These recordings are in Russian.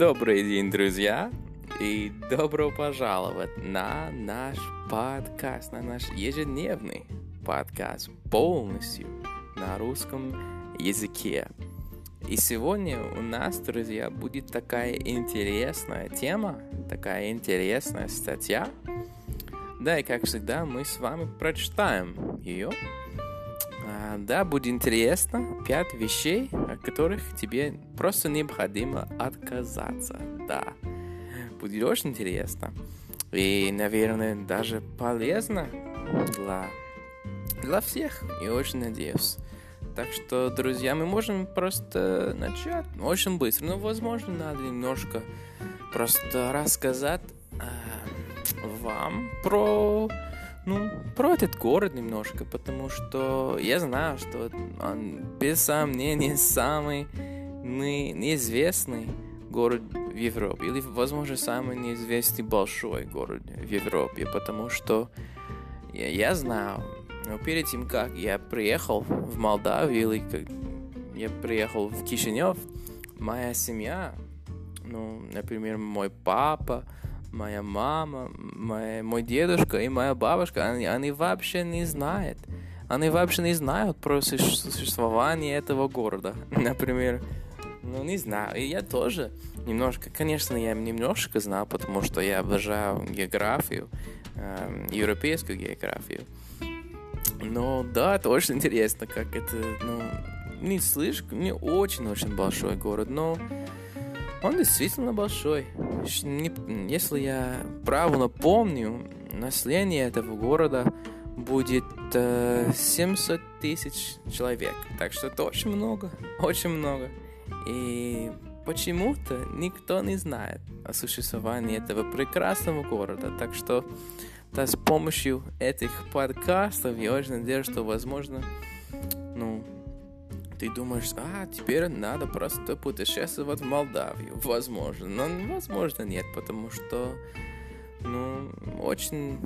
Добрый день, друзья, и добро пожаловать на наш подкаст, на наш ежедневный подкаст полностью на русском языке. И сегодня у нас, друзья, будет такая интересная тема, такая интересная статья. Да, и как всегда, мы с вами прочитаем ее да, будет интересно. Пять вещей, от которых тебе просто необходимо отказаться. Да, будет очень интересно. И, наверное, даже полезно для, для всех. И очень надеюсь. Так что, друзья, мы можем просто начать очень быстро. Но, возможно, надо немножко просто рассказать э, вам про ну, про этот город немножко, потому что я знаю, что он без сомнения самый неизвестный город в Европе, или, возможно, самый неизвестный большой город в Европе, потому что я, я знаю, но перед тем, как я приехал в Молдавию, или как я приехал в Кишинев, моя семья, ну, например, мой папа, моя мама, моя, мой дедушка и моя бабушка, они, они вообще не знают. Они вообще не знают про существование этого города. Например, ну не знаю. И я тоже немножко, конечно, я немножко знал, потому что я обожаю географию, э, европейскую географию. Но да, это очень интересно, как это, ну, не слишком, не очень-очень большой город, но он действительно большой. Если я правильно помню, население этого города будет э, 700 тысяч человек. Так что это очень много, очень много. И почему-то никто не знает о существовании этого прекрасного города. Так что да, с помощью этих подкастов я очень надеюсь, что возможно, ну, ты думаешь, а, теперь надо просто путешествовать в Молдавию. Возможно, но возможно нет, потому что ну, очень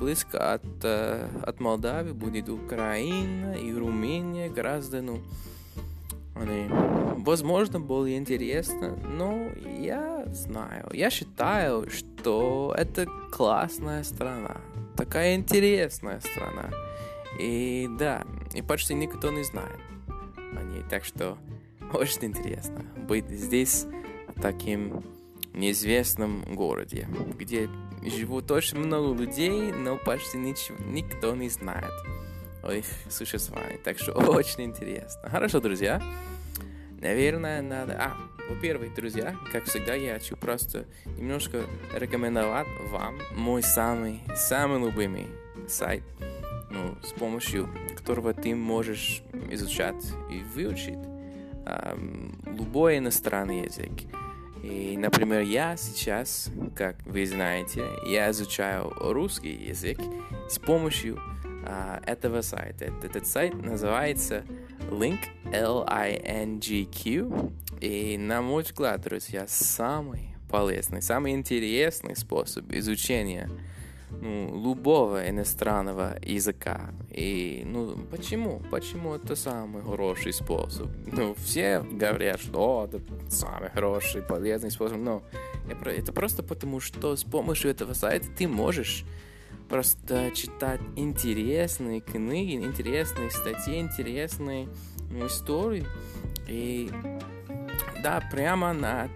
близко от, э, от Молдавии будет Украина и Румыния, гораздо, ну, они, возможно, более интересно, но я знаю, я считаю, что это классная страна, такая интересная страна. И да, и почти никто не знает о ней. Так что очень интересно быть здесь, в таким неизвестном городе, где живут очень много людей, но почти ничего, никто не знает о их существовании. Так что очень интересно. Хорошо, друзья. Наверное, надо... А, во-первых, друзья, как всегда, я хочу просто немножко рекомендовать вам мой самый, самый любимый сайт – ну, с помощью которого ты можешь изучать и выучить э, любой иностранный язык. И, например, я сейчас, как вы знаете, я изучаю русский язык с помощью э, этого сайта. Этот сайт называется Link, L-I-N-G-Q. И, на мой взгляд, друзья, самый полезный, самый интересный способ изучения ну, любого иностранного языка. И, ну, почему? Почему это самый хороший способ? Ну, все говорят, что это самый хороший, полезный способ, но это просто потому, что с помощью этого сайта ты можешь просто читать интересные книги, интересные статьи, интересные ну, истории. И да, прямо на,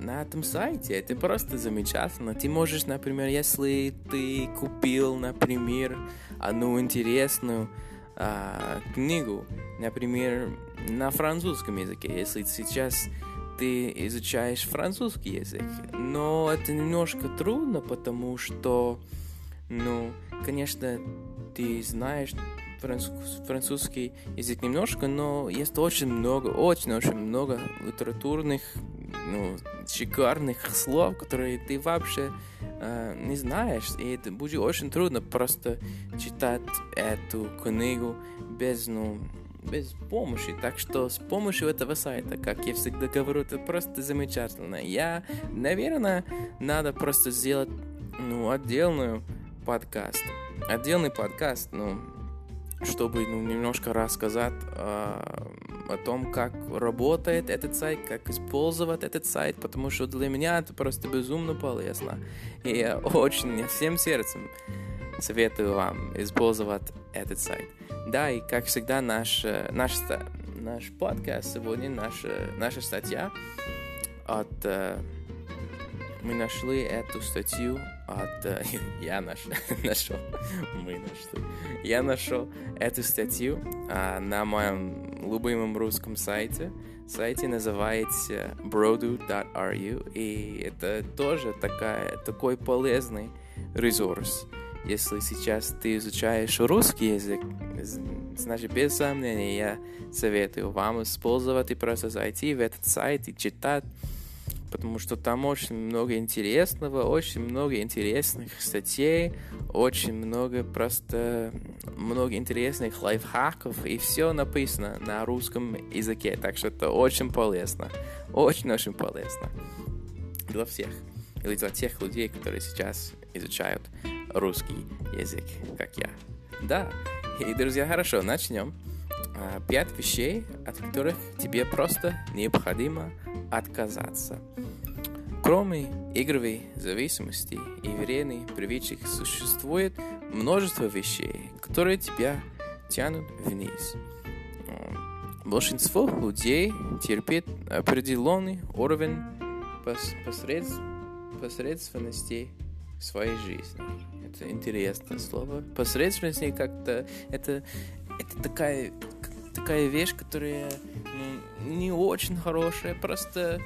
на этом сайте. Это просто замечательно. Ты можешь, например, если ты купил, например, одну интересную а, книгу, например, на французском языке, если сейчас ты изучаешь французский язык, но это немножко трудно, потому что, ну, конечно, ты знаешь французский язык немножко, но есть очень много, очень-очень много литературных, ну, шикарных слов, которые ты вообще э, не знаешь, и это будет очень трудно просто читать эту книгу без, ну, без помощи. Так что с помощью этого сайта, как я всегда говорю, это просто замечательно. Я, наверное, надо просто сделать, ну, отдельную подкаст. Отдельный подкаст, ну, чтобы ну, немножко рассказать о о том, как работает этот сайт, как использовать этот сайт, потому что для меня это просто безумно полезно. И я очень всем сердцем советую вам использовать этот сайт. Да, и как всегда наш, э, наш, наш подкаст сегодня, наша, наша статья от... Э, мы нашли эту статью от... Э, я наш, нашел. Мы нашли. Я нашел эту статью а, на моем любимом русском сайте. Сайте называется brodu.ru. И это тоже такая, такой полезный ресурс. Если сейчас ты изучаешь русский язык, значит, без сомнения, я советую вам использовать и просто зайти в этот сайт и читать потому что там очень много интересного, очень много интересных статей, очень много просто много интересных лайфхаков, и все написано на русском языке, так что это очень полезно, очень-очень полезно для всех, или для тех людей, которые сейчас изучают русский язык, как я. Да, и, друзья, хорошо, начнем. А, пять вещей, от которых тебе просто необходимо отказаться. Кроме игровой зависимости и вредной привычек существует множество вещей, которые тебя тянут вниз. Большинство людей терпит определенный уровень посредств, посредственности в своей жизни. Это интересное слово. Посредственность как-то это, это такая, такая вещь, которая ну, не очень хорошая, просто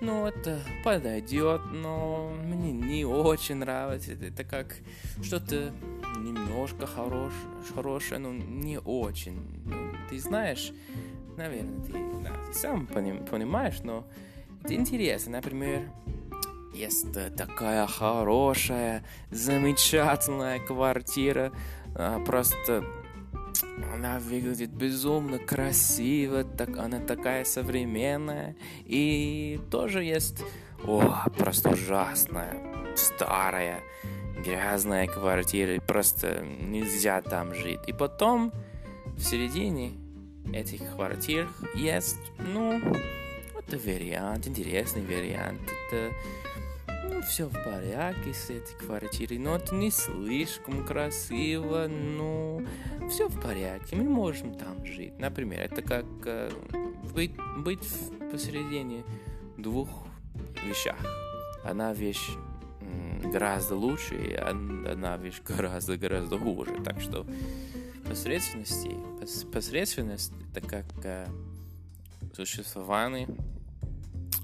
ну, это подойдет, но мне не очень нравится. Это как что-то немножко хорош, хорошее, но не очень. Ну, ты знаешь, наверное, ты, да, ты сам поним, понимаешь, но это интересно. Например, есть такая хорошая, замечательная квартира, а, просто она выглядит безумно красиво, так, она такая современная. И тоже есть, о, просто ужасная, старая, грязная квартира, просто нельзя там жить. И потом в середине этих квартир есть, ну, это вариант, интересный вариант. Это ну, все в порядке с этой квартирой, но это не слишком красиво, ну, все в порядке, мы можем там жить. Например, это как э, быть, быть посередине двух вещах. Одна вещь гораздо лучше, и одна вещь гораздо-гораздо хуже. Так что посредственности, посредственность это как э, существование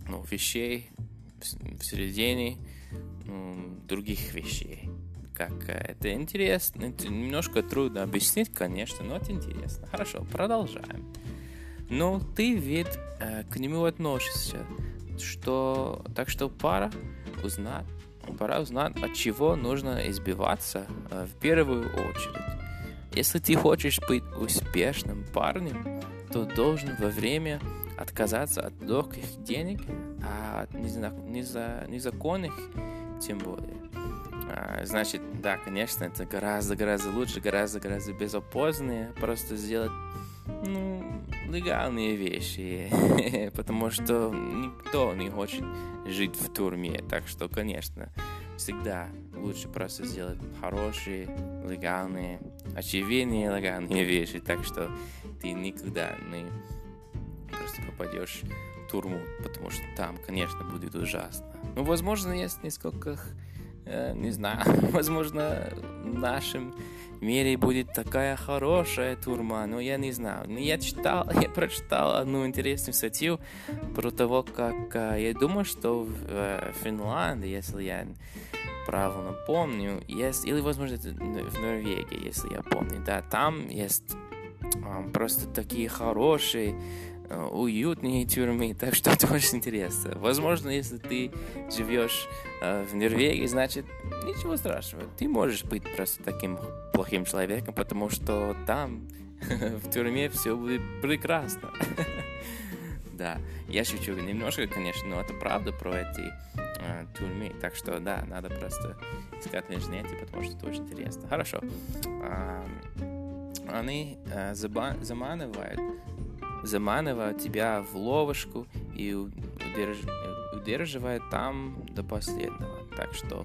ну, вещей в середине других вещей. Как э, это интересно, это немножко трудно объяснить, конечно, но это интересно. Хорошо, продолжаем. Но ты ведь э, к нему относишься, что так что пора узнать, пора узнать, от чего нужно избиваться э, в первую очередь. Если ты хочешь быть успешным парнем, то должен во время отказаться от легких денег, а от незаконных тем более. А, значит, да, конечно, это гораздо-гораздо лучше, гораздо-гораздо безопаснее просто сделать, ну, легальные вещи, потому что никто не хочет жить в турме, так что, конечно, всегда лучше просто сделать хорошие, легальные, очевидные легальные вещи, так что ты никогда не просто попадешь в турму, потому что там, конечно, будет ужасно. Ну, возможно, есть несколько, э, не знаю, возможно, в нашем мире будет такая хорошая турма, но я не знаю. Но я читал, я прочитал одну интересную статью про того, как э, я думаю, что в э, Финляндии, если я правильно помню, есть, или, возможно, в Норвегии, если я помню, да, там есть э, просто такие хорошие уютнее тюрьмы, так что это очень интересно. Возможно, если ты живешь э, в Норвегии, значит, ничего страшного. Ты можешь быть просто таким плохим человеком, потому что там, в тюрьме, все будет прекрасно. да, я шучу немножко, конечно, но это правда про эти э, тюрьмы. Так что, да, надо просто искать в интернете, потому что это очень интересно. Хорошо. Они э, заманивают заманивают тебя в ловушку и удерж... удерживают там до последнего. Так что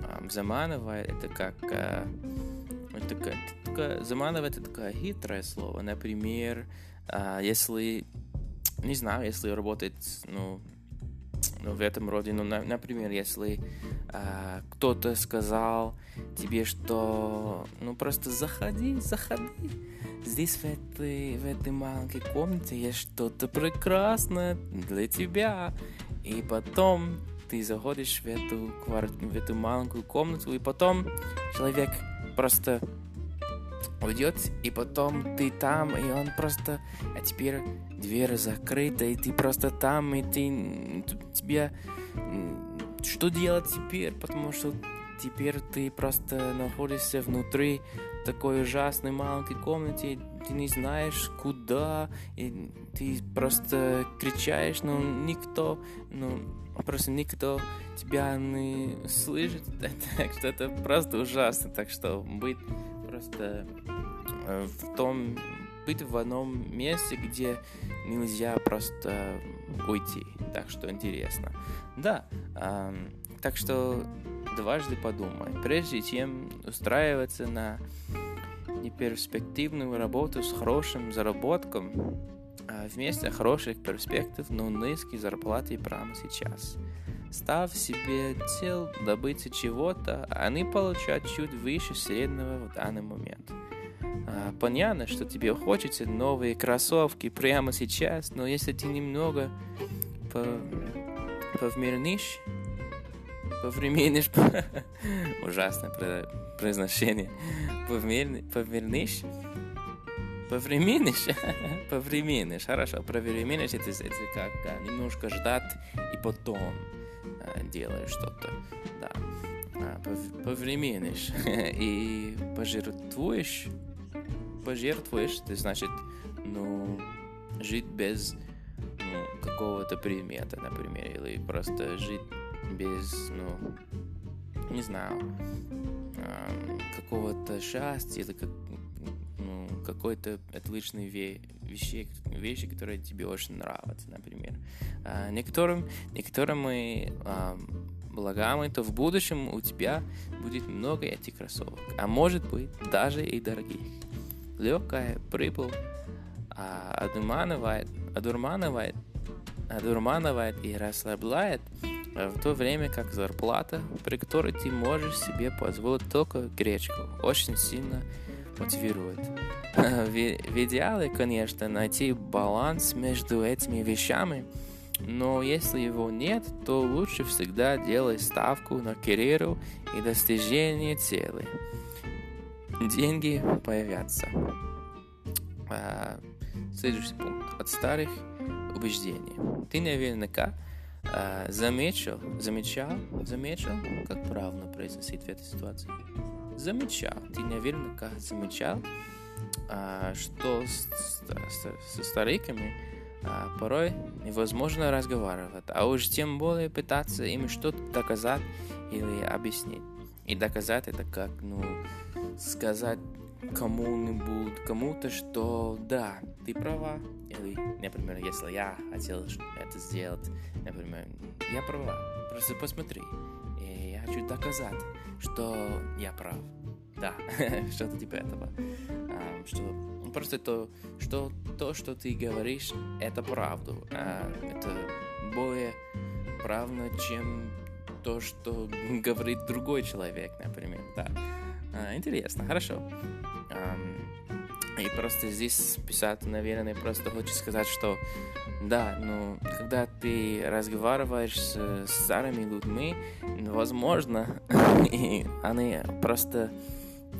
э, заманивает это как... Э, это, это, это, заманивает это такое хитрое слово. Например, э, если... Не знаю, если работает, ну, ну, в этом роде. Ну, на, например, если а, кто-то сказал тебе, что ну просто заходи, заходи. Здесь в этой, в этой маленькой комнате есть что-то прекрасное для тебя. И потом ты заходишь в эту, в эту маленькую комнату, и потом человек просто уйдет, и потом ты там, и он просто... А теперь дверь закрыта, и ты просто там, и ты... Тебе... Что делать теперь? Потому что теперь ты просто находишься внутри такой ужасной маленькой комнате, ты не знаешь куда, и ты просто кричаешь, но никто, ну, просто никто тебя не слышит, так что это просто ужасно, так что быть просто э, в том быть в одном месте, где нельзя просто уйти. Так что интересно. Да, э, так что дважды подумай, прежде чем устраиваться на неперспективную работу с хорошим заработком, вместо хороших перспектив, но низкие зарплаты прямо сейчас. Став себе цел добиться чего-то, они получают чуть выше среднего в данный момент. А, понятно, что тебе хочется новые кроссовки прямо сейчас, но если ты немного по повмернишь, повременишь, ужасное произношение, повременишь, повременишь, повременишь, хорошо, повременишь, это, это как немножко ждать и потом делаешь что-то, да, повременишь и пожертвуешь, пожертвуешь, это значит, ну, жить без ну, какого-то предмета, например, или просто жить без, ну, не знаю, какого-то счастья или как, какой-то отличной ве- вещи, вещи, которые тебе очень нравятся, например. А, некоторым, мы а, благами, то в будущем у тебя будет много этих кроссовок, а может быть даже и дорогих. Легкая прибыль а, одурманивает, одурманивает, одурманивает и расслабляет в то время как зарплата, при которой ты можешь себе позволить только гречку, очень сильно мотивирует. В, идеале, конечно, найти баланс между этими вещами, но если его нет, то лучше всегда делать ставку на карьеру и достижение цели. Деньги появятся. А, следующий пункт. От старых убеждений. Ты наверняка а, заметил, замечал, заметил, как правильно произносить в этой ситуации? Замечал. Ты наверняка замечал, а, что со стариками а, порой невозможно разговаривать, а уж тем более пытаться им что-то доказать или объяснить. И доказать это как, ну, сказать кому-нибудь, кому-то, что да, ты права. Или, например, если я хотел это сделать, например, я права, просто посмотри. И я хочу доказать, что я прав. Да, что-то типа этого. Что просто то, что то, что ты говоришь, это правду. А, это более правно, чем то, что говорит другой человек, например. Да. А, интересно, хорошо. И просто здесь писать, наверное, просто хочет сказать, что да, ну, когда ты разговариваешь с, старыми людьми, возможно, и они просто,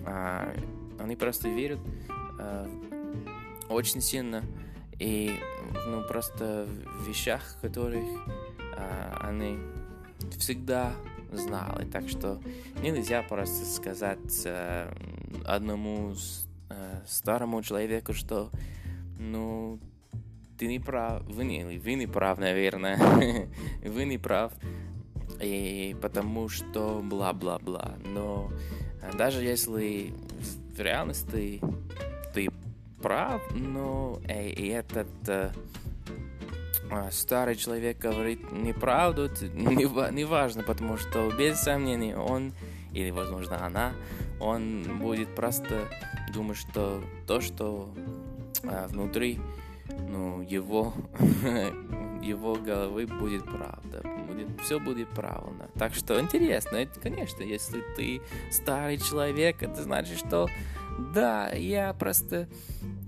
а, они просто верят а, очень сильно и, ну, просто в вещах, которых а, они всегда знали. Так что нельзя просто сказать а, одному э, старому человеку, что, ну, ты не прав, вы не, вы не прав, наверное, вы не прав, и потому что бла-бла-бла. Но даже если в реальности ты прав, но эй, и этот э, а, старый человек говорит неправду, не, не потому что без сомнений он, или возможно она, он будет просто думать, что то, что а, внутри ну, его, его головы будет правда. Будет, все будет правильно. Так что интересно, это, конечно, если ты старый человек, это значит, что да, я просто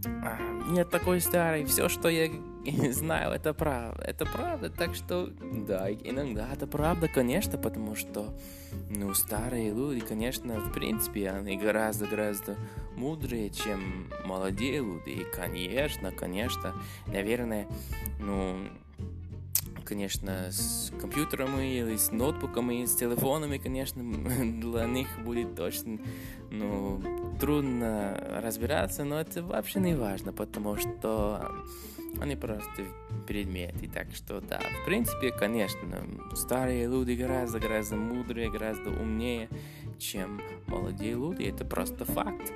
а, не такой старый. Все, что я знаю, это правда. Это правда. Так что, да, иногда это правда, конечно, потому что, ну, старые люди, конечно, в принципе, они гораздо-гораздо мудрее, чем молодые люди. И, конечно, конечно, наверное, ну, конечно, с компьютерами или с ноутбуками, с телефонами, конечно, для них будет очень, ну, трудно разбираться, но это вообще не важно, потому что они просто предметы, так что да, в принципе, конечно, старые люди гораздо-гораздо мудрее, гораздо умнее, чем молодые люди, это просто факт.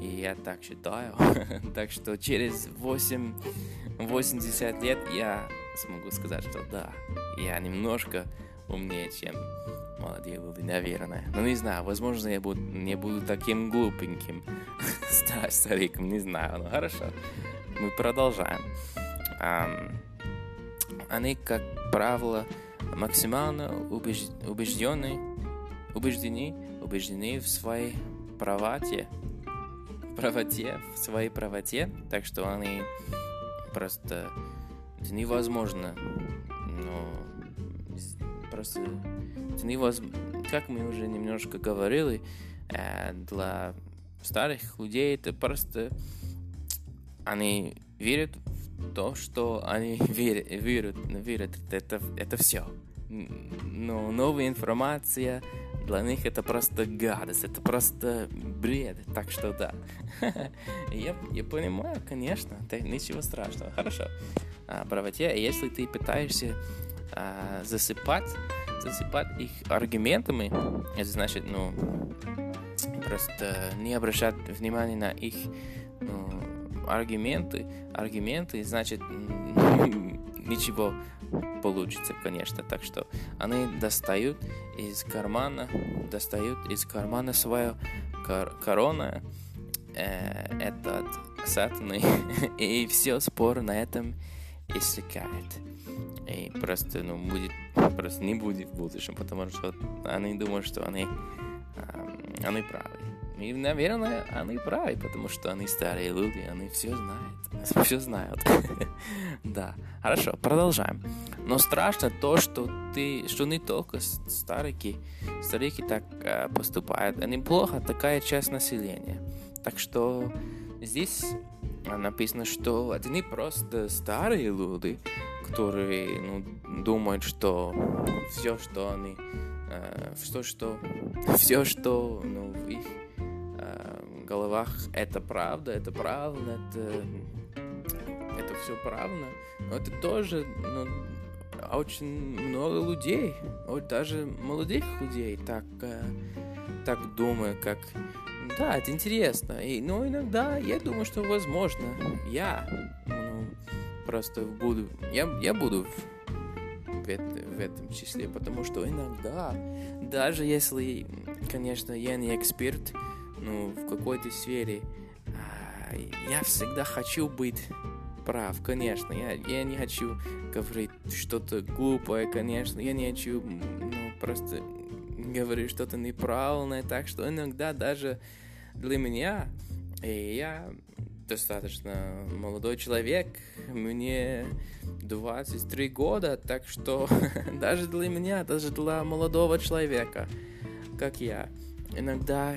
И я так считаю. так что через 8, 80 лет я смогу сказать, что да, я немножко умнее, чем молодые люди, наверное. Но не знаю, возможно, я буду, не буду таким глупеньким стариком, не знаю. Ну хорошо, мы продолжаем. Они, как правило, максимально убеж... убеждены, убеждены, убеждены в своей правоте, правоте, в своей правоте, так что они просто это невозможно, но просто это невозможно, как мы уже немножко говорили, э, для старых людей это просто они верят в то, что они верят, верят, верят это, это все. Но новая информация для них это просто гадость, это просто бред. Так что да. я, я понимаю, конечно, ничего страшного. Хорошо. А, правоте, если ты пытаешься а, засыпать, засыпать их аргументами, это значит, ну, просто не обращать внимания на их ну, аргументы, аргументы, значит, ничего получится, конечно. Так что они достают из кармана, достают из кармана свою кор корона, э, этот сатаны, и все спор на этом иссякает. И просто, ну, будет, просто не будет в будущем, потому что они думают, что они, э, они правы. И, наверное, они правы, потому что они старые люди, они все знают. Все знают. да. Хорошо, продолжаем. Но страшно то, что ты, что не только старики, старики так э, поступают, а неплохо такая часть населения. Так что здесь написано, что одни просто старые люди, которые ну, думают, что все, что они, э, все, что, все, что ну, в их головах это правда, это правильно, это, это все правильно. Но это тоже ну, очень много людей, вот даже молодых людей так, э, так думают, как да, это интересно. И, но иногда я думаю, что возможно я ну, просто буду, я, я буду в, в, в этом числе, потому что иногда, даже если, конечно, я не эксперт, ну, в какой-то сфере, а, я всегда хочу быть прав, конечно. Я, я не хочу говорить что-то глупое, конечно. Я не хочу ну, просто говорить что-то неправильное. Так что иногда даже для меня, и я достаточно молодой человек, мне 23 года, так что даже для меня, даже для молодого человека, как я, иногда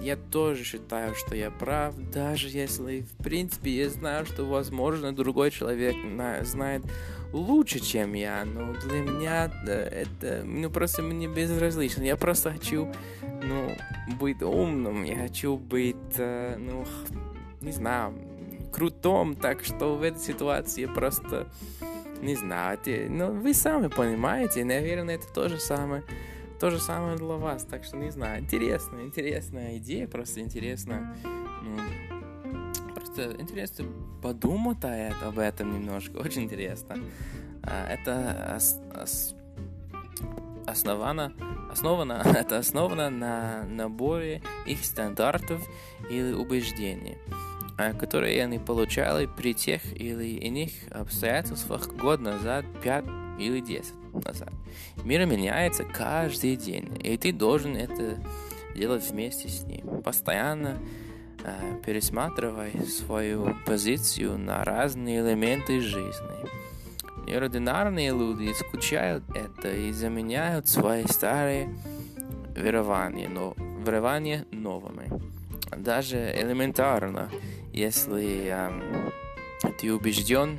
я тоже считаю, что я прав, даже если, в принципе, я знаю, что, возможно, другой человек знает лучше, чем я, но для меня это, ну, просто мне безразлично. Я просто хочу, ну, быть умным, я хочу быть, э, ну, не знаю, крутом, так что в этой ситуации просто, не знаю, ну, вы сами понимаете, наверное, это то же самое то же самое для вас. Так что не знаю. Интересная, интересная идея, просто интересно. Ну, просто интересно подумать об этом немножко, очень интересно. А, это основано, основано, это основано на наборе их стандартов или убеждений, а, которые они получали при тех или иных обстоятельствах год назад, пять или десять назад. Мир меняется каждый день, и ты должен это делать вместе с ним. Постоянно э, пересматривай свою позицию на разные элементы жизни. Неординарные люди исключают это и заменяют свои старые верования, но верования новыми. Даже элементарно, если эм, ты убежден,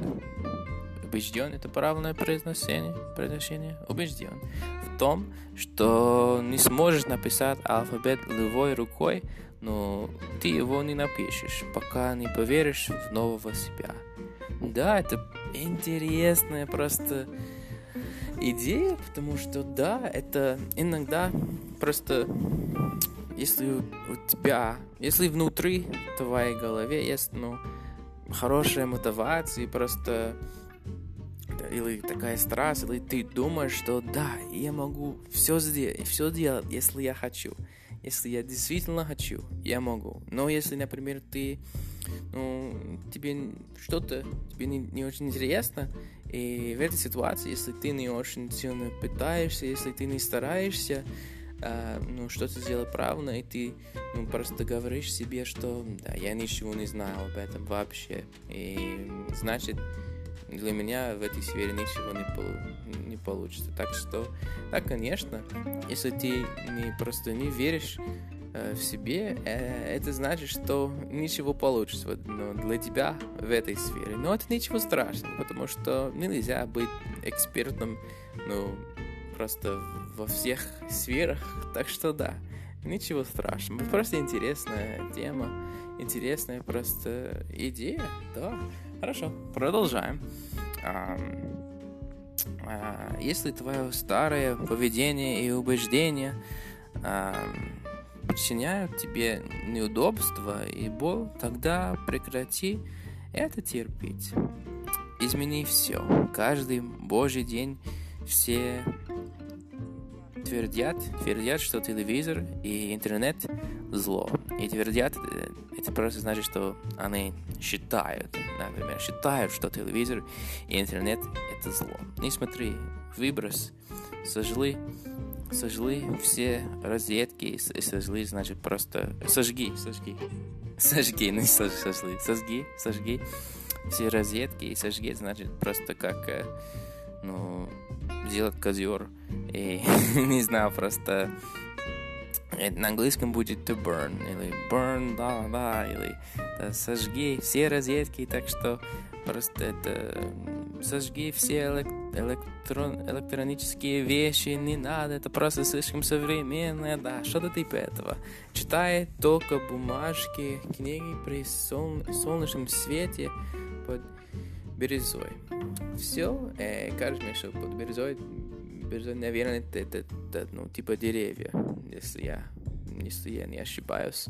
убежден, это правильное произношение, произношение, убежден в том, что не сможешь написать алфавит левой рукой, но ты его не напишешь, пока не поверишь в нового себя. Да, это интересная просто идея, потому что да, это иногда просто если у тебя, если внутри твоей голове есть, ну, хорошая мотивация, просто или такая страсть, или ты думаешь, что да, я могу все сделать, все делать, если я хочу. Если я действительно хочу, я могу. Но если, например, ты, ну, тебе что-то, тебе не, не очень интересно, и в этой ситуации, если ты не очень сильно пытаешься, если ты не стараешься, Uh, ну, что-то сделать правильно, и ты ну, просто говоришь себе, что да, я ничего не знаю об этом вообще. И значит, для меня в этой сфере ничего не, пол, не получится. Так что, да, конечно, если ты не просто не веришь э, в себе, э, это значит, что ничего получится но для тебя в этой сфере. Но это ничего страшного, потому что нельзя быть экспертом, ну, просто во всех сферах. Так что да, ничего страшного. Просто интересная тема, интересная просто идея, да. Хорошо, продолжаем. А, если твое старое поведение и убеждения причиняют тебе неудобства и боль, тогда прекрати это терпеть. Измени все. Каждый Божий день все твердят, твердят, что телевизор и интернет зло. И твердят, э, это просто значит, что они считают, например, считают, что телевизор и интернет это зло. Не смотри, выброс, сожгли, сожгли все розетки, сожгли, значит, просто сожги, сожги, сожги, не сожгли, сожги, сожги все розетки и сожги, значит, просто как, э, ну, сделать козер. И не знаю, просто на английском будет to burn, или burn, да, да, или да, сожги все розетки, так что просто это сожги все электрон, электронические вещи, не надо, это просто слишком современное, да, что-то типа этого. Читай только бумажки, книги при сол, солнечном свете под бирюзой. Все, э, кажется, что под бирюзой, бирюзой, наверное, это, это, это, ну, типа деревья, если я, если я не ошибаюсь.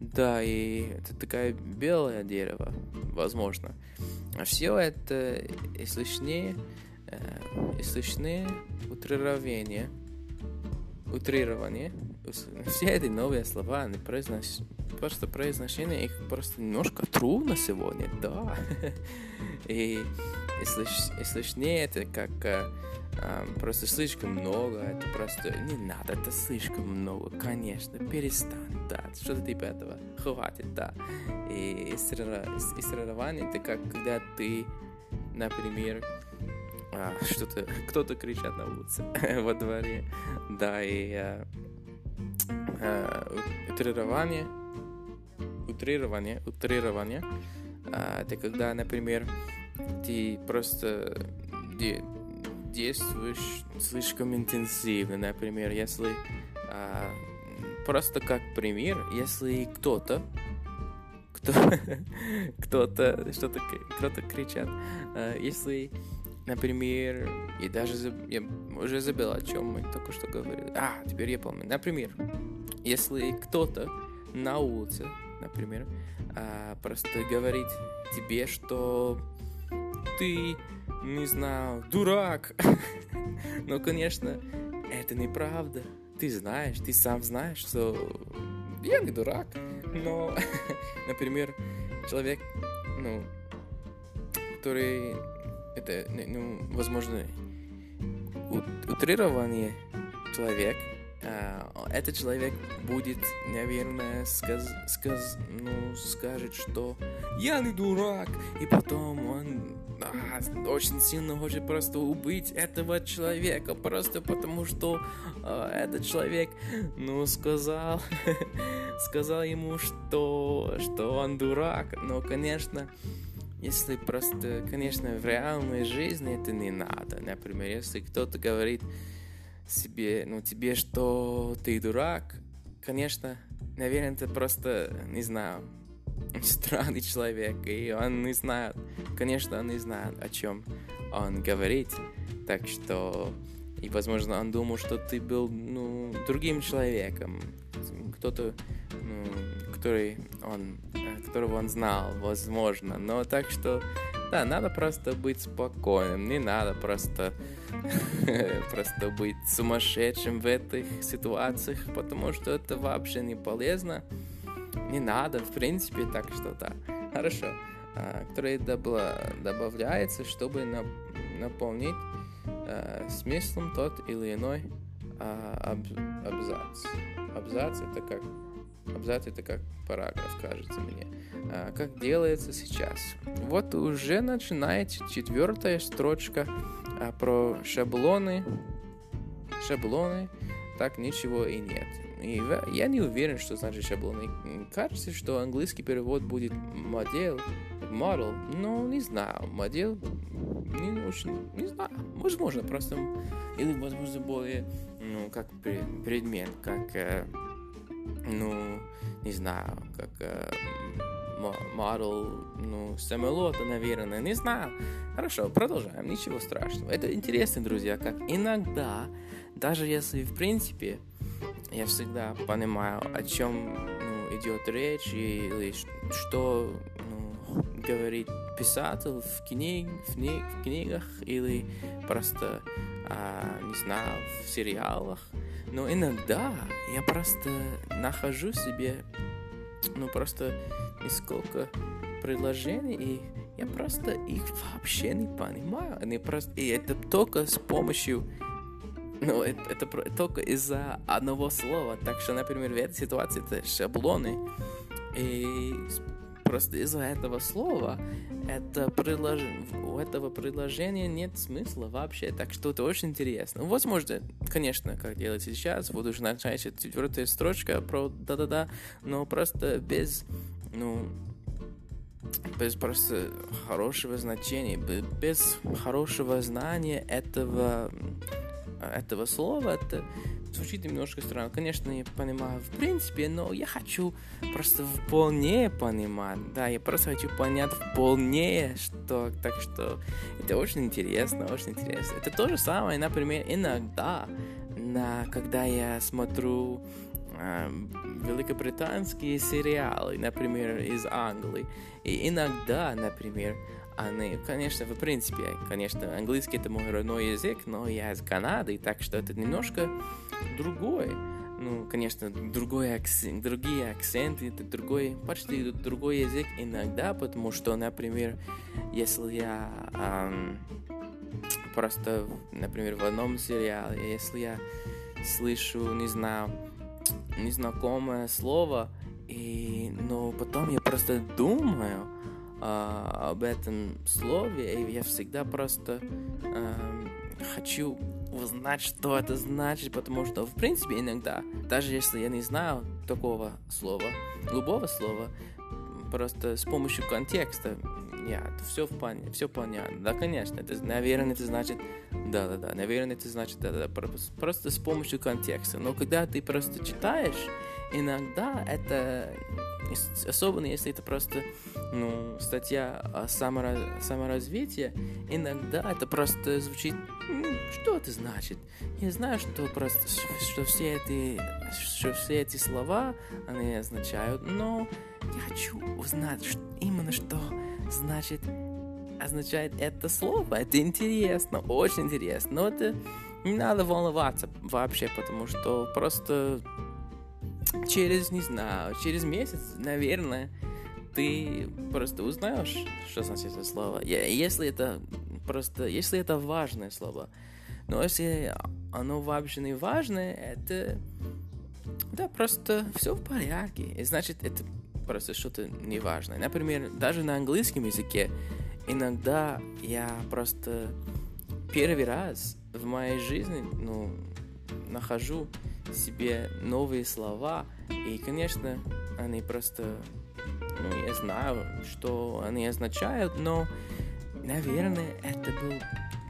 Да, и это такая белое дерево, возможно. А все это излишнее, э, излишнее утрирование, утрирование. Все эти новые слова, они произносят просто произношение их просто немножко трудно сегодня, да. И слышнее это как а, просто слишком много, это просто не надо, это слишком много, конечно, перестань, да, что-то типа этого, хватит, да. И истрирование это как когда ты, например, а, что-то, кто-то кричат на улице во дворе, да, и а, а, утрирование утрирование, утрирование, а, это когда, например, ты просто де действуешь слишком интенсивно, например, если а, просто как пример, если кто-то кто кто-то что-то кто-то кричат, а, если Например, и даже я уже забыл, о чем мы только что говорили. А, теперь я помню. Например, если кто-то на улице например, а, просто говорит тебе, что ты, не знаю, дурак. Но, конечно, это неправда. Ты знаешь, ты сам знаешь, что я не дурак. Но, например, человек, ну, который, это, ну, возможно, утрирование человек, этот человек будет, наверное, сказ, сказ, ну, скажет, что я не дурак, и потом он а, очень сильно хочет просто убить этого человека, просто потому что а, этот человек, ну, сказал, сказал ему, что, что он дурак, но, конечно, если просто, конечно, в реальной жизни это не надо. Например, если кто-то говорит себе, ну, тебе, что ты дурак, конечно, наверное, это просто, не знаю, странный человек, и он не знает, конечно, он не знает, о чем он говорит, так что, и, возможно, он думал, что ты был, ну, другим человеком, кто-то, ну, который он которого он знал, возможно. Но так что, да, надо просто быть спокойным, не надо просто, просто быть сумасшедшим в этих ситуациях, потому что это вообще не полезно. Не надо, в принципе, так что да. Хорошо. А, который добавляется, чтобы наполнить а, смыслом тот или иной а, абзац. Абзац это как Абзац это как параграф, кажется мне. А, как делается сейчас? Вот уже начинается четвертая строчка а, про шаблоны. Шаблоны, так ничего и нет. И я не уверен, что значит шаблоны. Кажется, что английский перевод будет модель, model, но не знаю, модель не очень, не знаю, возможно, просто, или, возможно, более, ну, как предмет, как э, ну, не знаю, как э, модел, ну, самолета, наверное, не знаю. Хорошо, продолжаем, ничего страшного. Это интересно, друзья, как иногда, даже если, в принципе, я всегда понимаю, о чем ну, идет речь, или что ну, говорит писатель в, книг, в, книг, в книгах, или просто, а, не знаю, в сериалах, но иногда я просто нахожу себе, ну, просто несколько предложений, и я просто их вообще не понимаю. Они просто... И это только с помощью... Ну, это, это только из-за одного слова. Так что, например, в этой ситуации это шаблоны. И просто из-за этого слова это предлож... у этого предложения нет смысла вообще. Так что это очень интересно. Возможно, конечно, как делать сейчас, вот уже начинается четвертая строчка про да-да-да, но просто без, ну, без просто хорошего значения, без хорошего знания этого, этого слова, это звучит немножко странно. Конечно, я понимаю в принципе, но я хочу просто вполне понимать. Да, я просто хочу понять вполне, что... Так что это очень интересно, очень интересно. Это то же самое, например, иногда, на, когда я смотрю э, великобританские сериалы, например, из Англии. И иногда, например, они, конечно, в принципе, конечно, английский это мой родной язык, но я из Канады, так что это немножко другой. Ну, конечно, другой акцент, другие акценты, это другой, почти другой язык иногда, потому что, например, если я эм, просто, например, в одном сериале, если я слышу, не знаю, незнакомое слово, и, но потом я просто думаю, а, об этом слове, и я всегда просто а, хочу узнать, что это значит, потому что, в принципе, иногда, даже если я не знаю такого слова, любого слова, просто с помощью контекста, нет, все, пон... все понятно. Да, конечно, это, наверное, это значит да-да-да, наверное, это значит да-да-да, просто с помощью контекста. Но когда ты просто читаешь, иногда это особенно если это просто ну, статья о самораз... саморазвитии, иногда это просто звучит, что это значит? Я знаю, что просто, что все эти, что все эти слова, они означают, но я хочу узнать что, именно, что значит, означает это слово. Это интересно, очень интересно. Но это не надо волноваться вообще, потому что просто через, не знаю, через месяц, наверное, ты просто узнаешь, что значит это слово. Если это просто, если это важное слово. Но если оно вообще не важное, это да, просто все в порядке. И значит, это просто что-то неважное. Например, даже на английском языке иногда я просто первый раз в моей жизни, ну, нахожу себе новые слова, и, конечно, они просто, ну, я знаю, что они означают, но, наверное, это был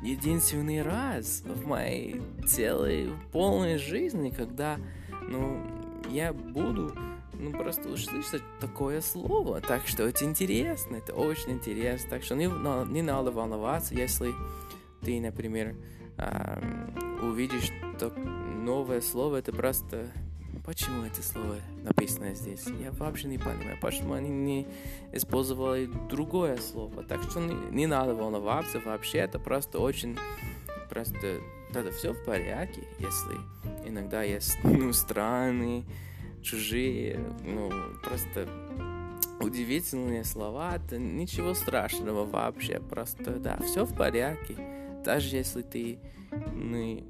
единственный раз в моей целой полной жизни, когда, ну, я буду, ну, просто услышать такое слово. Так что это интересно, это очень интересно. Так что не, не надо волноваться, если ты, например, увидишь так новое слово, это просто... Почему это слово написано здесь? Я вообще не понимаю, почему они не использовали другое слово. Так что не, не надо волноваться вообще, это просто очень... Просто это все в порядке, если иногда есть ну, странные, чужие, ну, просто удивительные слова, это ничего страшного вообще, просто, да, все в порядке. Даже если ты не,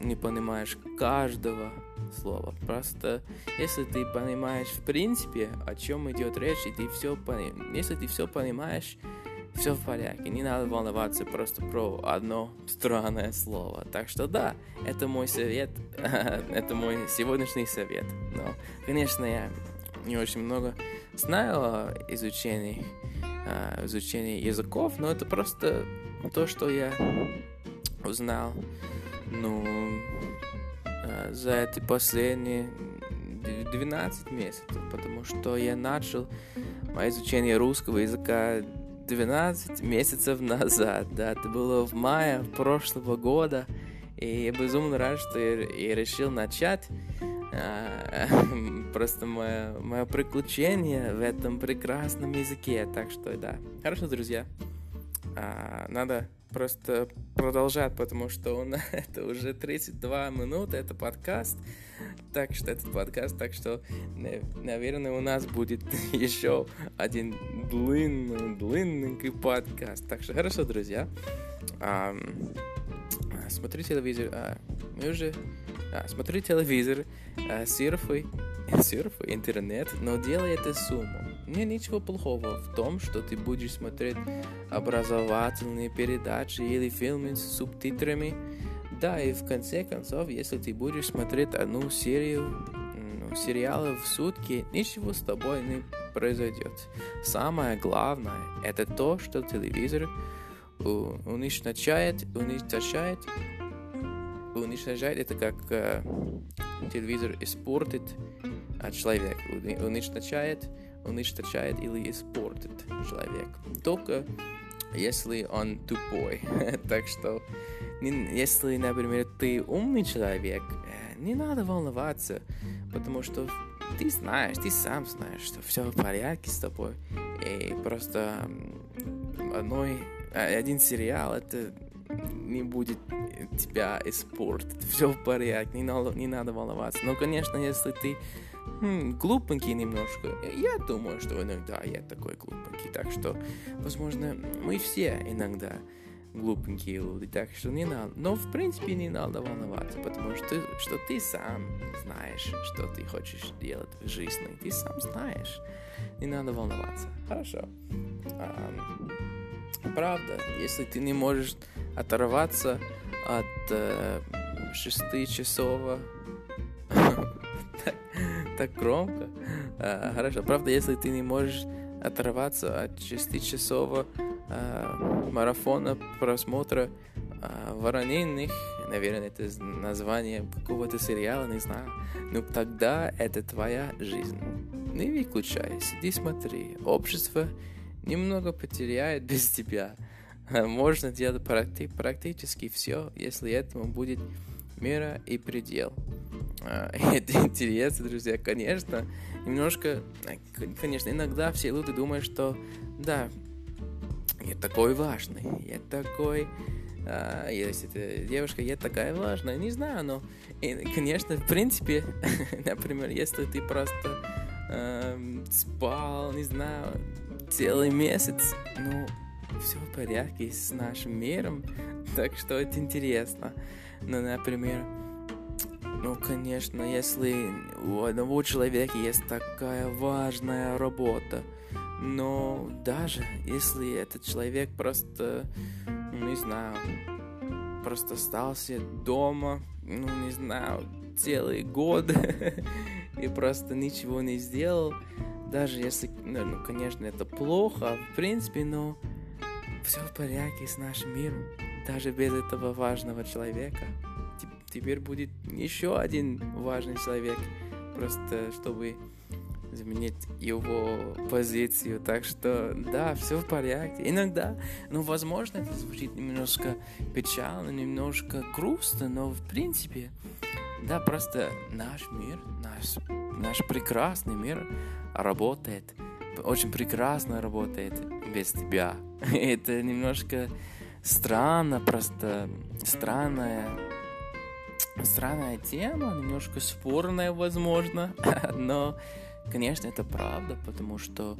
не понимаешь каждого слова. Просто если ты понимаешь в принципе, о чем идет речь, и ты все понимаешь, если ты все понимаешь, все в порядке, не надо волноваться просто про одно странное слово. Так что да, это мой совет, это мой сегодняшний совет. Но, конечно, я не очень много знаю о изучении, изучении языков, но это просто то, что я узнал, ну, э, за эти последние 12 месяцев, потому что я начал мое изучение русского языка 12 месяцев назад, да, это было в мае прошлого года, и я безумно рад, что я, я решил начать. А, просто мое, мое приключение в этом прекрасном языке, так что да, хорошо, друзья, а, надо просто продолжать, потому что он, это уже 32 минуты, это подкаст, так что этот подкаст, так что, наверное, у нас будет еще один длинный, длинненький подкаст. Так что хорошо, друзья. А, смотри телевизор. А, мы уже... А, смотри телевизор, а, серфай, серфай интернет, но делай это с умом. Нет ничего плохого в том, что ты будешь смотреть образовательные передачи или фильмы с субтитрами. Да, и в конце концов, если ты будешь смотреть одну серию ну, сериалов в сутки, ничего с тобой не произойдет. Самое главное, это то, что телевизор уничтожает, уничтожает, уничтожает, это как э, телевизор испортит а человек, уничтожает уничтожает или испортит человек. Только если он тупой. так что, если, например, ты умный человек, э, не надо волноваться, потому что ты знаешь, ты сам знаешь, что все в порядке с тобой. И просто одной, а, один сериал это не будет тебя испортить. Все в порядке, не надо, не надо волноваться. Но, конечно, если ты хм, глупенький немножко. Я думаю, что иногда я такой глупенький. Так что, возможно, мы все иногда глупенькие люди. Так что не надо. Но, в принципе, не надо волноваться, потому что, ты, что ты сам знаешь, что ты хочешь делать в жизни. Ты сам знаешь. Не надо волноваться. Хорошо. А, правда, если ты не можешь оторваться от э, шестичасового так громко. А, хорошо. Правда, если ты не можешь оторваться от шестичасового а, марафона просмотра а, воронинных, наверное, это название какого-то сериала, не знаю. Ну, тогда это твоя жизнь. Не выключай, сиди смотри. Общество немного потеряет без тебя. Можно делать практи- практически все, если этому будет мера и предел. А, это интересно, друзья, конечно. Немножко, конечно, иногда все люди думают, что да, я такой важный, я такой а, если ты девушка, я такая важная, не знаю, но, и, конечно, в принципе, например, если ты просто э, спал, не знаю, целый месяц, ну, все в порядке с нашим миром, так что это интересно. Ну, например, ну, конечно, если у одного человека есть такая важная работа, но даже если этот человек просто, ну, не знаю, просто остался дома, ну, не знаю, целый год и просто ничего не сделал, даже если, ну, ну, конечно, это плохо, в принципе, но все в порядке с нашим миром, даже без этого важного человека. Теперь будет еще один важный человек, просто чтобы заменить его позицию. Так что, да, все в порядке. Иногда, ну, возможно, это звучит немножко печально, немножко грустно, но, в принципе, да, просто наш мир, наш, наш прекрасный мир работает, очень прекрасно работает без тебя. Это немножко странно, просто странная странная тема, немножко спорная, возможно, но Конечно, это правда, потому что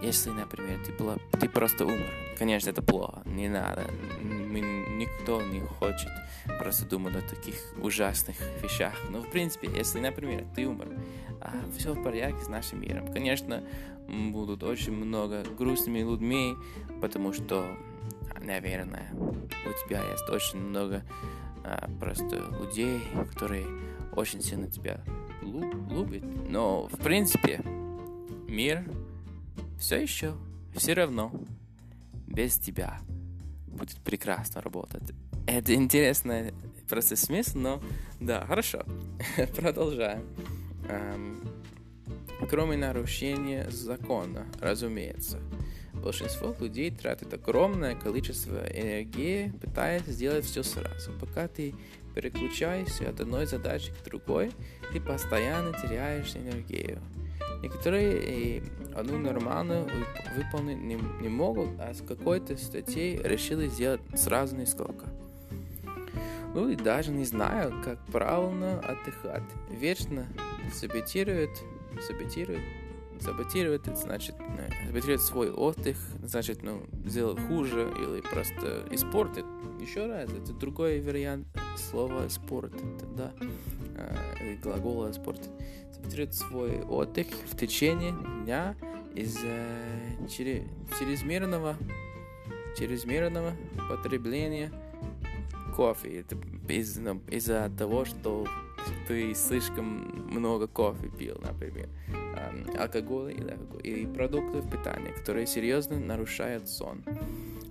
если, например, ты, была, ты просто умер, конечно, это плохо, не надо. Никто не хочет просто думать о таких ужасных вещах. Но, в принципе, если, например, ты умер, а все в порядке с нашим миром, конечно, будут очень много грустными людьми, потому что, наверное, у тебя есть очень много а, просто людей, которые очень сильно тебя любит. Но, в принципе, мир все еще, все равно без тебя будет прекрасно работать. Это интересный просто смысл, но да, хорошо. Продолжаем. Эм, кроме нарушения закона, разумеется. Большинство людей тратит огромное количество энергии, пытаясь сделать все сразу. Пока ты переключаешься от одной задачи к другой, ты постоянно теряешь энергию. Некоторые и одну нормальную выполнить не, не могут, а с какой-то статьей решили сделать сразу несколько. Ну и даже не знают, как правильно отдыхать. Вечно саботируют, саботируют, саботирует, это значит, э, саботирует свой отдых, значит, ну, сделать хуже или просто испортит. Еще раз, это другой вариант слова спорт, это, да, или глагола спорт. Саботирует свой отдых в течение дня из-за чрезмерного, чрезмерного потребления кофе. Это из, ну, из-за того, что ты слишком много кофе пил, например, алкоголя или, или продуктов питания, которые серьезно нарушают сон.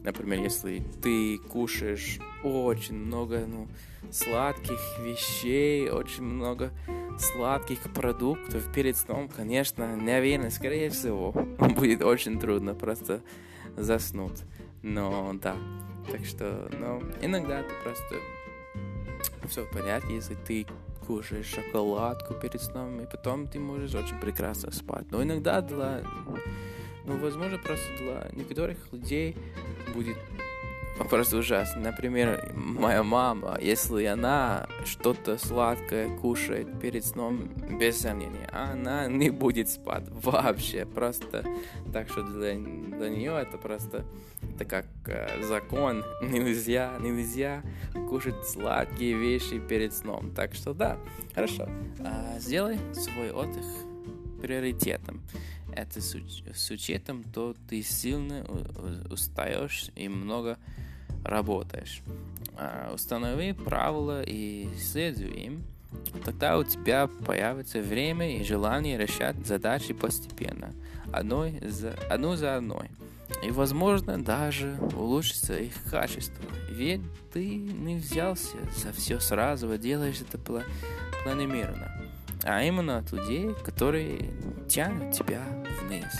Например, если ты кушаешь очень много ну, сладких вещей, очень много сладких продуктов перед сном, конечно, наверное, скорее всего, будет очень трудно просто заснуть. Но да, так что, ну, иногда ты просто все в порядке, если ты кушаешь шоколадку перед сном, и потом ты можешь очень прекрасно спать. Но иногда для, ну, возможно, просто для некоторых людей будет просто ужасно. Например, моя мама, если она что-то сладкое кушает перед сном, без сомнения, она не будет спать вообще. Просто так что для, для нее это просто это как э, закон. Нельзя, нельзя кушать сладкие вещи перед сном. Так что да, хорошо. А, сделай свой отдых приоритетом. Это с, с учетом, то ты сильно устаешь и много работаешь. А, установи правила и следуй им. Тогда у тебя появится время и желание решать задачи постепенно, одной за, одну за одной. И, возможно, даже улучшится их качество. Ведь ты не взялся за все сразу, а делаешь это планомерно. А именно от людей, которые тянут тебя вниз.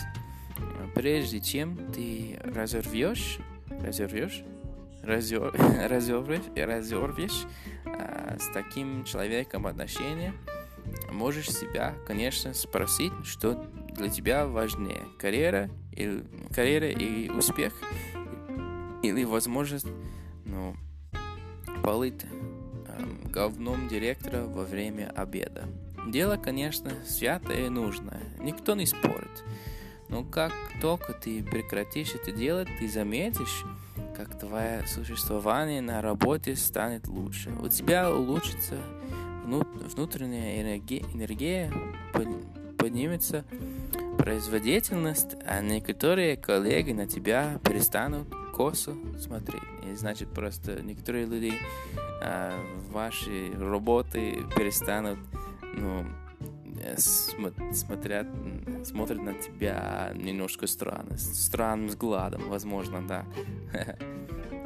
Прежде чем ты разорвешь, разорвешь, разор, разорвешь, разорвешь а, а, с таким человеком отношения, можешь себя, конечно, спросить, что для тебя важнее, карьера, или, карьера и успех, или возможность ну, полыть э, говном директора во время обеда. Дело, конечно, святое и нужное, никто не спорит. Но как только ты прекратишь это делать, ты заметишь, как твое существование на работе станет лучше. У тебя улучшится внутренняя энергия, поднимется производительность, а некоторые коллеги на тебя перестанут косо смотреть. И значит, просто некоторые люди а, ваши работы перестанут ну, э, смотрят, смотрят на тебя немножко странно, странным взглядом, возможно, да.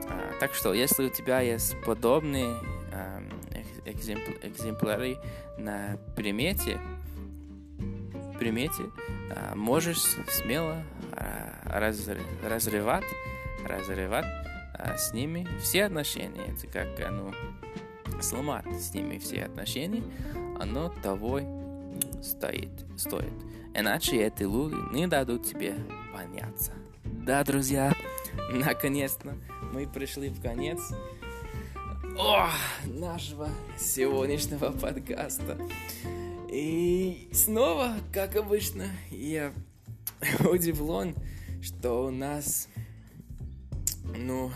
А, так что, если у тебя есть подобные экземпляры на примете, примете, а, можешь смело разрывать, разрывать с ними все отношения. Это как ну, сломать с ними все отношения, оно того стоит, стоит. Иначе эти люди не дадут тебе поняться. Да, друзья, наконец-то мы пришли в конец о, нашего сегодняшнего подкаста. И снова, как обычно, я удивлен, что у нас, ну,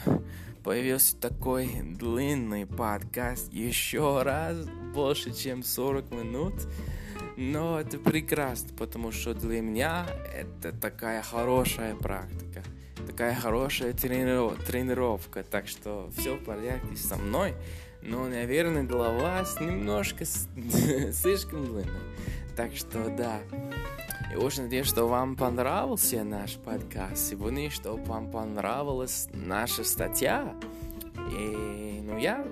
появился такой длинный подкаст еще раз больше, чем 40 минут. Но это прекрасно, потому что для меня это такая хорошая практика, такая хорошая трениров... тренировка. Так что все в порядке со мной. Но, наверное, для вас немножко слишком длинный. Так что да. И очень надеюсь, что вам понравился наш подкаст сегодня, что вам понравилась наша статья. И, ну, я,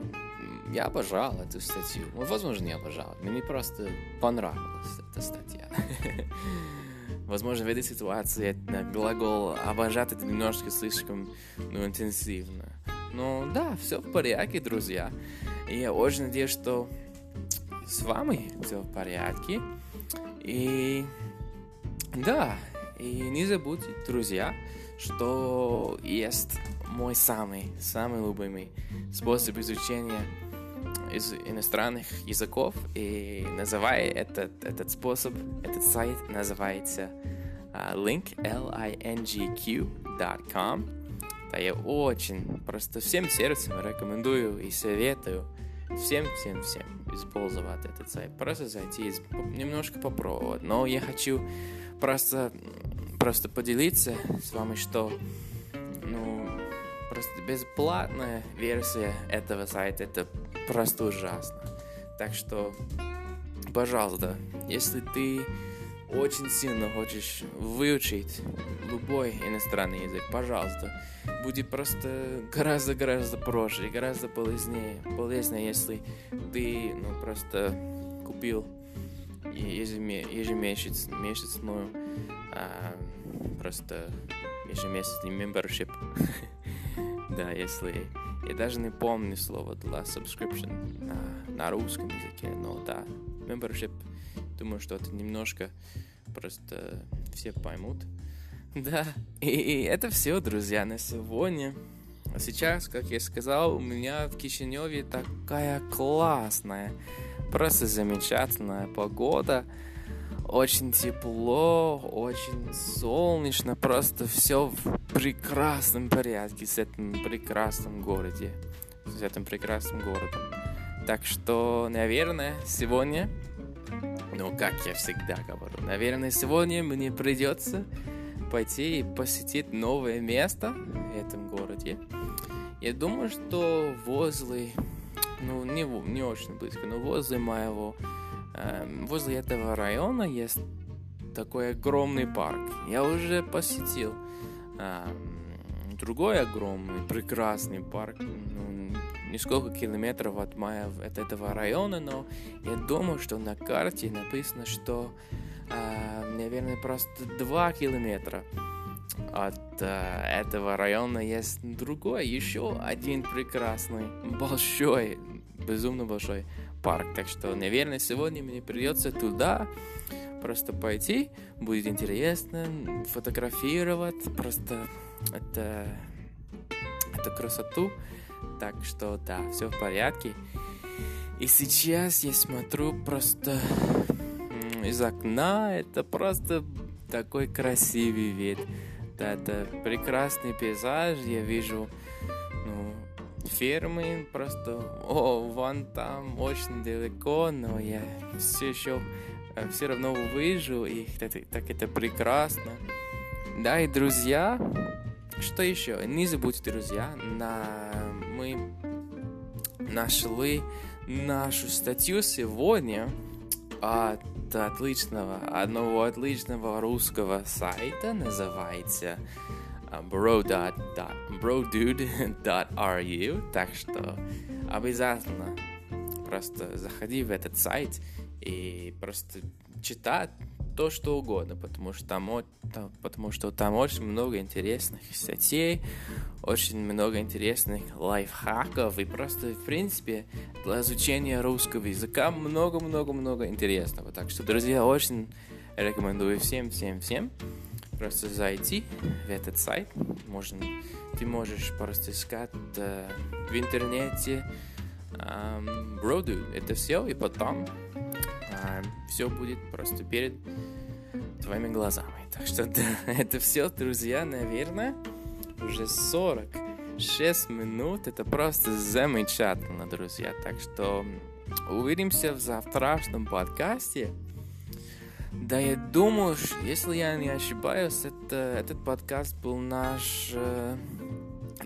я обожал эту статью. Ну, возможно, не обожал. Мне просто понравилась эта статья. Возможно, в этой ситуации глагол «обожать» это немножко слишком ну, интенсивно. Но да, все в порядке, друзья. И я очень надеюсь, что с вами все в порядке. И да, и не забудьте, друзья, что есть мой самый, самый любимый способ изучения из иностранных языков. И называя этот, этот способ, этот сайт называется uh, link, lingq.com. Да, я очень, просто всем сердцем рекомендую и советую всем, всем, всем использовать этот сайт. Просто зайти, немножко попробовать. Но я хочу просто, просто поделиться с вами, что ну, просто бесплатная версия этого сайта это просто ужасно. Так что, пожалуйста, если ты очень сильно хочешь выучить любой иностранный язык, пожалуйста, будет просто гораздо-гораздо проще, гораздо полезнее, полезнее, если ты, ну, просто купил ежемесячную, а, просто ежемесячный membership. да, если... Я даже не помню слово для subscription на, на русском языке, но да, membership, думаю, что это немножко просто все поймут. Да, и, и это все, друзья, на сегодня. А сейчас, как я сказал, у меня в Кишиневе такая классная Просто замечательная погода. Очень тепло, очень солнечно, просто все в прекрасном порядке с этим прекрасным городе, с этим прекрасным городом. Так что, наверное, сегодня, ну, как я всегда говорю, наверное, сегодня мне придется пойти и посетить новое место в этом городе. Я думаю, что возле ну, не, не очень близко, но возле моего, э, возле этого района есть такой огромный парк. Я уже посетил э, другой огромный, прекрасный парк, ну, несколько километров от, моего, от этого района, но я думаю, что на карте написано, что, э, наверное, просто 2 километра от э, этого района есть другой, еще один прекрасный, большой, безумно большой парк. Так что, наверное, сегодня мне придется туда просто пойти, будет интересно, фотографировать, просто это, это красоту. Так что, да, все в порядке. И сейчас я смотрю просто из окна, это просто такой красивый вид. Да, это прекрасный пейзаж, я вижу ну, фермы просто, о, вон там очень далеко, но я все еще э, все равно увижу, и так, так это прекрасно. Да, и друзья, что еще? Не забудьте, друзья, на... мы нашли нашу статью сегодня от отличного, одного отличного русского сайта, называется bro.brodude.ru, так что обязательно просто заходи в этот сайт и просто читай то, что угодно, потому что там, потому что там очень много интересных статей, очень много интересных лайфхаков и просто, в принципе, для изучения русского языка много-много-много интересного. Так что, друзья, очень рекомендую всем, всем, всем просто зайти в этот сайт. Можно, ты можешь просто искать э, в интернете э, Brodu. Это все, и потом все будет просто перед твоими глазами. Так что да, это все, друзья, наверное, уже 46 минут. Это просто замечательно, друзья. Так что увидимся в завтрашнем подкасте. Да, я думаю, если я не ошибаюсь, это, этот подкаст был наш э,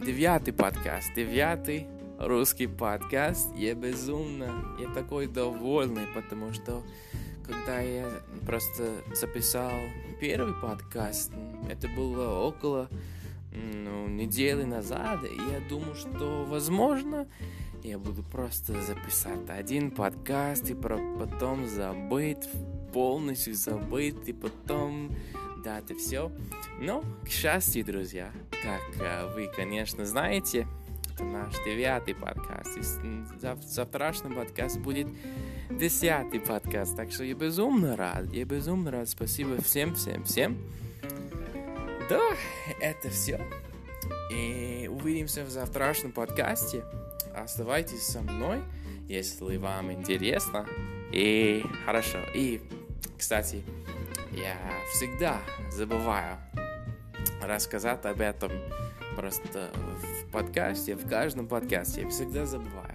девятый подкаст, девятый русский подкаст. Я безумно, я такой довольный, потому что когда я просто записал первый подкаст, это было около ну, недели назад, и я думаю, что возможно я буду просто записать один подкаст и потом забыть, полностью забыть, и потом да, это все. Но, к счастью, друзья, как э, вы, конечно, знаете, это наш девятый подкаст. И завтрашний подкаст будет десятый подкаст. Так что я безумно рад. Я безумно рад. Спасибо всем, всем, всем. Да, это все. И увидимся в завтрашнем подкасте. Оставайтесь со мной, если вам интересно. И хорошо. И, кстати, я всегда забываю рассказать об этом просто в подкасте, в каждом подкасте. Я всегда забываю.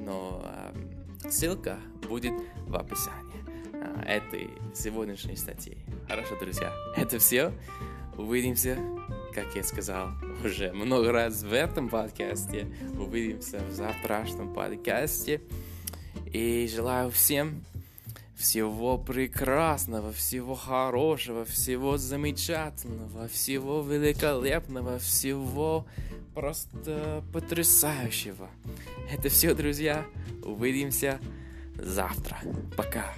Но э, ссылка будет в описании э, этой сегодняшней статьи. Хорошо, друзья, это все. Увидимся, как я сказал уже много раз в этом подкасте. Увидимся в завтрашнем подкасте. И желаю всем всего прекрасного, всего хорошего, всего замечательного, всего великолепного, всего просто потрясающего. Это все, друзья. Увидимся завтра. Пока.